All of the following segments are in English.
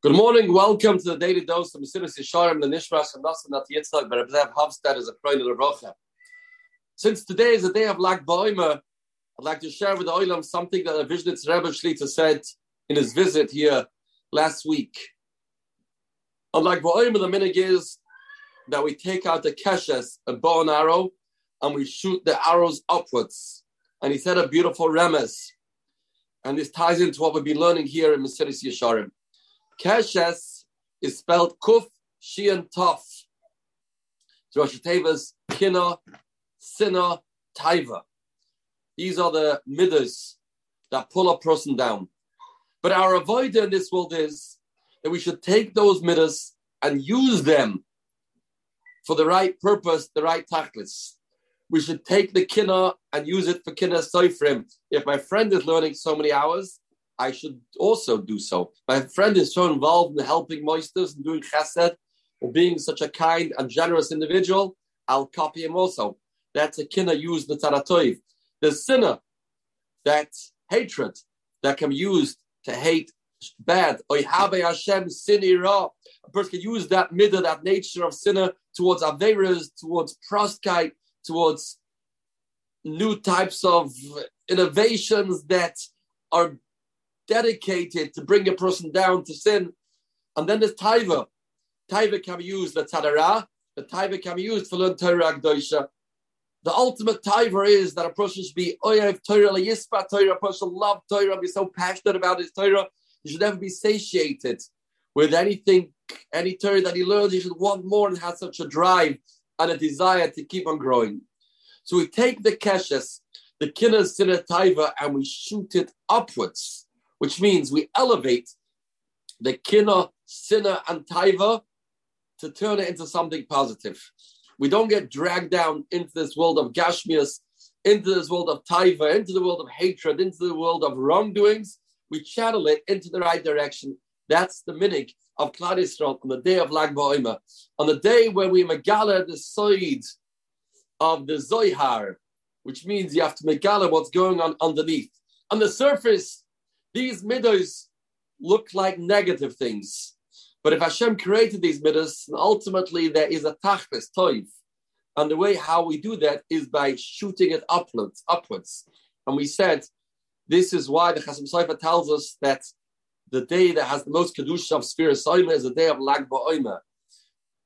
Good morning. Welcome to the daily dose of Mesilas Yesharim, the Nishmas and Nasan Hofstad is a Kroin of. Since today is a day of Lag Ba'omer, I'd like to share with the Oilam something that a Vishnitz Rebbe Shlita said in his visit here last week. On Lag Ba'omer, the minig is that we take out the keshes, a bow and arrow, and we shoot the arrows upwards. And he said a beautiful remes. And this ties into what we've been learning here in Mesilas Yesharim. Keshes is spelled Kuf Shian Tov. Rosh Teva's Kina, Sina, Taiva. These are the midas that pull a person down. But our avoider in this world is that we should take those midas and use them for the right purpose, the right tachlis. We should take the kina and use it for kina soifrim. If my friend is learning so many hours, I should also do so. My friend is so involved in helping moisters and doing chesed, or being such a kind and generous individual, I'll copy him also. That's a kinna used the tzaratoiv. The sinner, that hatred that can be used to hate bad. A person can use that middle, that nature of sinner towards averas, towards proskite, towards new types of innovations that are dedicated to bring a person down to sin. And then there's taiva. Taiva can be used, the tzadara. The taiva can be used for learn Torah. The ultimate taiva is that a person should be oyev Torah, yispa Torah, a person should love Torah, be so passionate about his Torah. He should never be satiated with anything, any Torah that he learns. He should want more and have such a drive and a desire to keep on growing. So we take the keshes, the kinna sinna taiva, and we shoot it upwards which means we elevate the kina, sinna, and taiva to turn it into something positive. We don't get dragged down into this world of gashmias, into this world of taiva, into the world of hatred, into the world of wrongdoings. We channel it into the right direction. That's the minig of Klal on the day of Lag BaOmer, on the day when we megala the side of the Zohar, which means you have to megala what's going on underneath. On the surface, these midos look like negative things. But if Hashem created these midas, ultimately there is a tachlis, toiv. And the way how we do that is by shooting it upwards, upwards. And we said this is why the Chasam Sofer tells us that the day that has the most kedusha of Sfira Soima is the day of Lag BaOmer.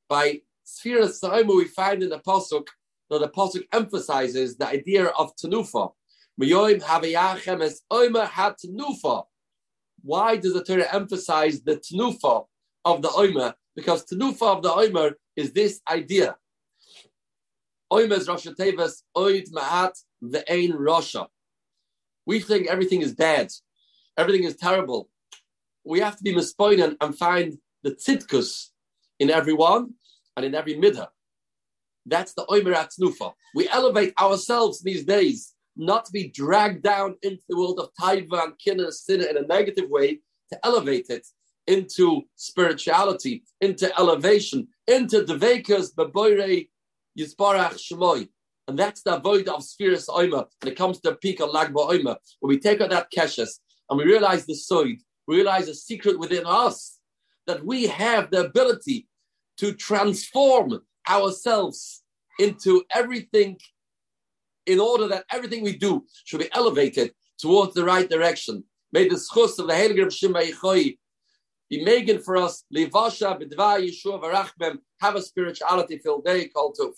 By Sfira Soima, we find in the pasuk that the pasuk emphasizes the idea of tenufa, why does the Torah emphasize the tenufa of the Omer? Because tenufa of the Omer is this idea. Omer Rosh Tevis, Ma'at, Ve'ein Rosha. We think everything is bad, everything is terrible. We have to be mispoinen and find the tzidkus in everyone and in every midah. That's the Omer at We elevate ourselves these days not to be dragged down into the world of taiva and kinna sinna in a negative way, to elevate it into spirituality, into elevation, into devekas beboire yisbarach shemoy. And that's the void of Sfira Soima when it comes to the peak of Lag BaOmer. When we take out that keshes and we realize the soid, we realize a secret within us that we have the ability to transform ourselves into everything in order that everything we do should be elevated towards the right direction. May the schus of the Heilige Reb Shimon be making for us, Livasha, B'dva, Yeshua, Varachmem, have a spirituality filled day called Tuf.